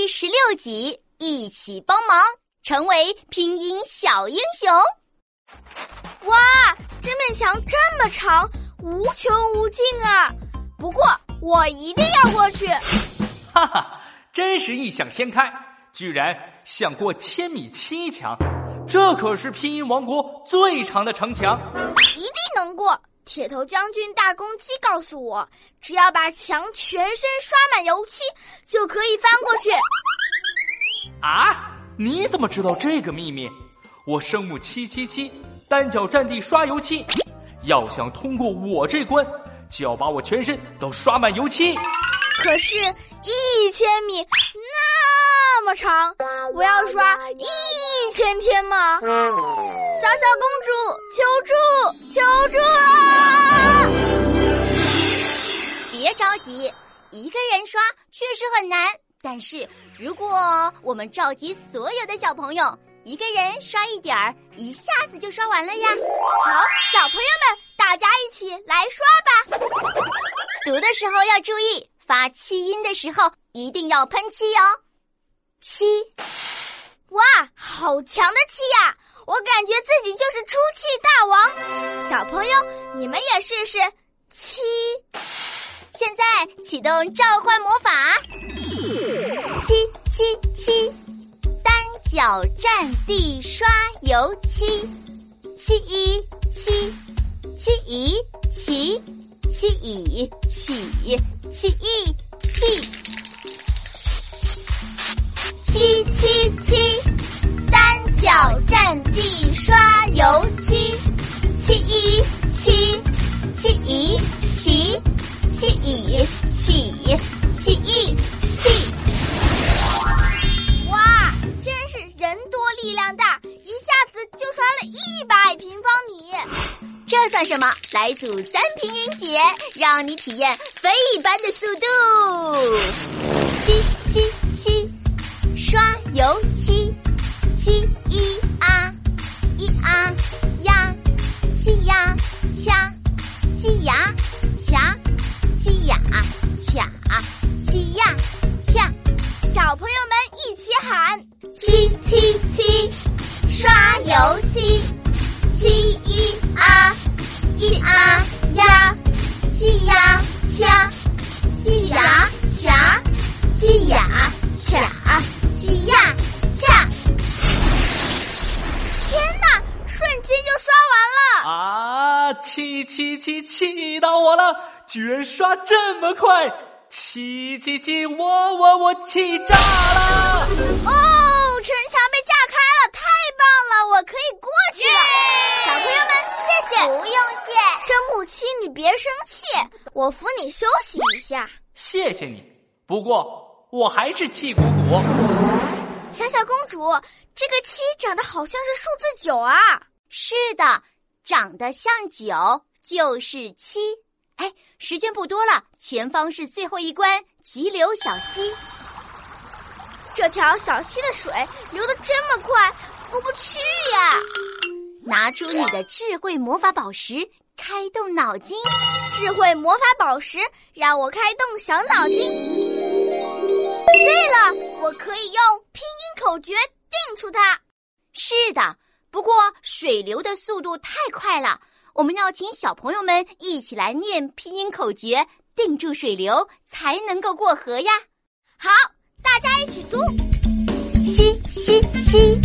第十六集，一起帮忙，成为拼音小英雄。哇，这面墙这么长，无穷无尽啊！不过我一定要过去。哈哈，真是异想天开，居然想过千米七墙，这可是拼音王国最长的城墙，一定能过。铁头将军大公鸡告诉我，只要把墙全身刷满油漆，就可以翻过去。啊，你怎么知道这个秘密？我生母七七七，单脚站地刷油漆。要想通过我这关，就要把我全身都刷满油漆。可是，一千米那么长，我要刷一千天吗？小小公主，求助，求助啊！别着急，一个人刷确实很难。但是如果我们召集所有的小朋友，一个人刷一点儿，一下子就刷完了呀！好，小朋友们，大家一起来刷吧。读的时候要注意，发气音的时候一定要喷气哦。七，哇，好强的气呀！我感觉自己就是出气大王。小朋友，你们也试试七。现在启动召唤魔法，七七七，单脚站地刷油漆，七一七，七一七，七一起，七一七，七七七，单脚站地刷油漆，七一七，七一七。七一起七一起，哇！真是人多力量大，一下子就刷了一百平方米。这算什么？来组三拼音节，让你体验飞一般的速度。七七七，刷油漆。七一啊，一啊呀，七呀掐，七呀掐。七呀卡，七呀恰，小朋友们一起喊：七七啊，气气气，气到我了！居然刷这么快！气气气！我我我气炸了！哦，城墙被炸开了，太棒了！我可以过去了。小朋友们，谢谢，不用谢。生母七，你别生气，我扶你休息一下。谢谢你，不过我还是气鼓鼓。小小公主，这个七长得好像是数字九啊！是的，长得像九就是七。哎，时间不多了，前方是最后一关——急流小溪。这条小溪的水流得这么快，过不去呀！拿出你的智慧魔法宝石，开动脑筋。智慧魔法宝石，让我开动小脑筋。对了，我可以用拼音口诀定出它。是的，不过水流的速度太快了。我们要请小朋友们一起来念拼音口诀，定住水流，才能够过河呀！好，大家一起读：嘻嘻嘻，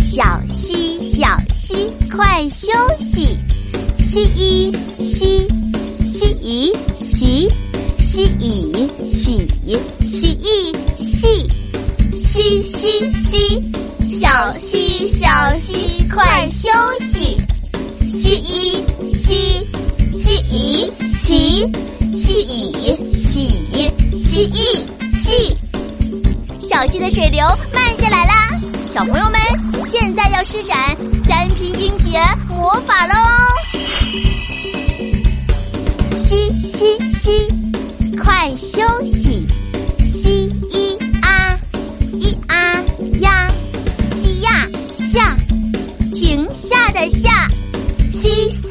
小溪小溪快休息，西一西，西一西，西一起，西一细，西西西，小溪小溪快休息。西一西西一西西一洗一洗，小溪的水流慢下来啦！小朋友们，现在要施展三拼音节魔法喽！西西西，快休息！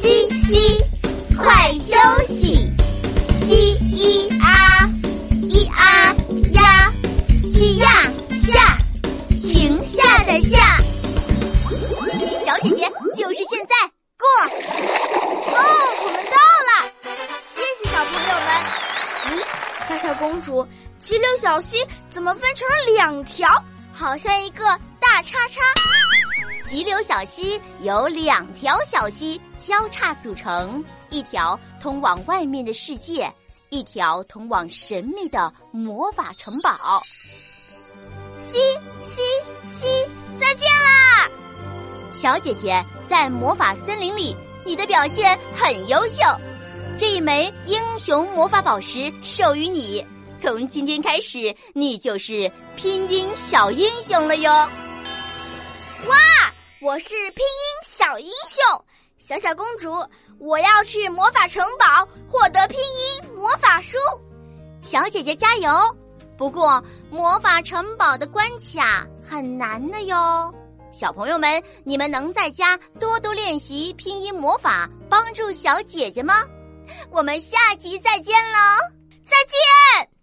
嘻嘻，快休息，嘻咿啊咿啊呀，嘻呀下，停下的下。小姐姐就是现在，过。哦，我们到了，谢谢小朋友们。咦，小小公主，急流小溪怎么分成了两条？好像一个大叉叉。急流小溪有两条小溪。交叉组成，一条通往外面的世界，一条通往神秘的魔法城堡。西西西，再见啦！小姐姐在魔法森林里，你的表现很优秀，这一枚英雄魔法宝石授予你。从今天开始，你就是拼音小英雄了哟！哇，我是拼音小英雄，小小公主，我要去魔法城堡获得拼音魔法书。小姐姐加油！不过魔法城堡的关卡很难的哟。小朋友们，你们能在家多多练习拼音魔法，帮助小姐姐吗？我们下集再见喽！再见。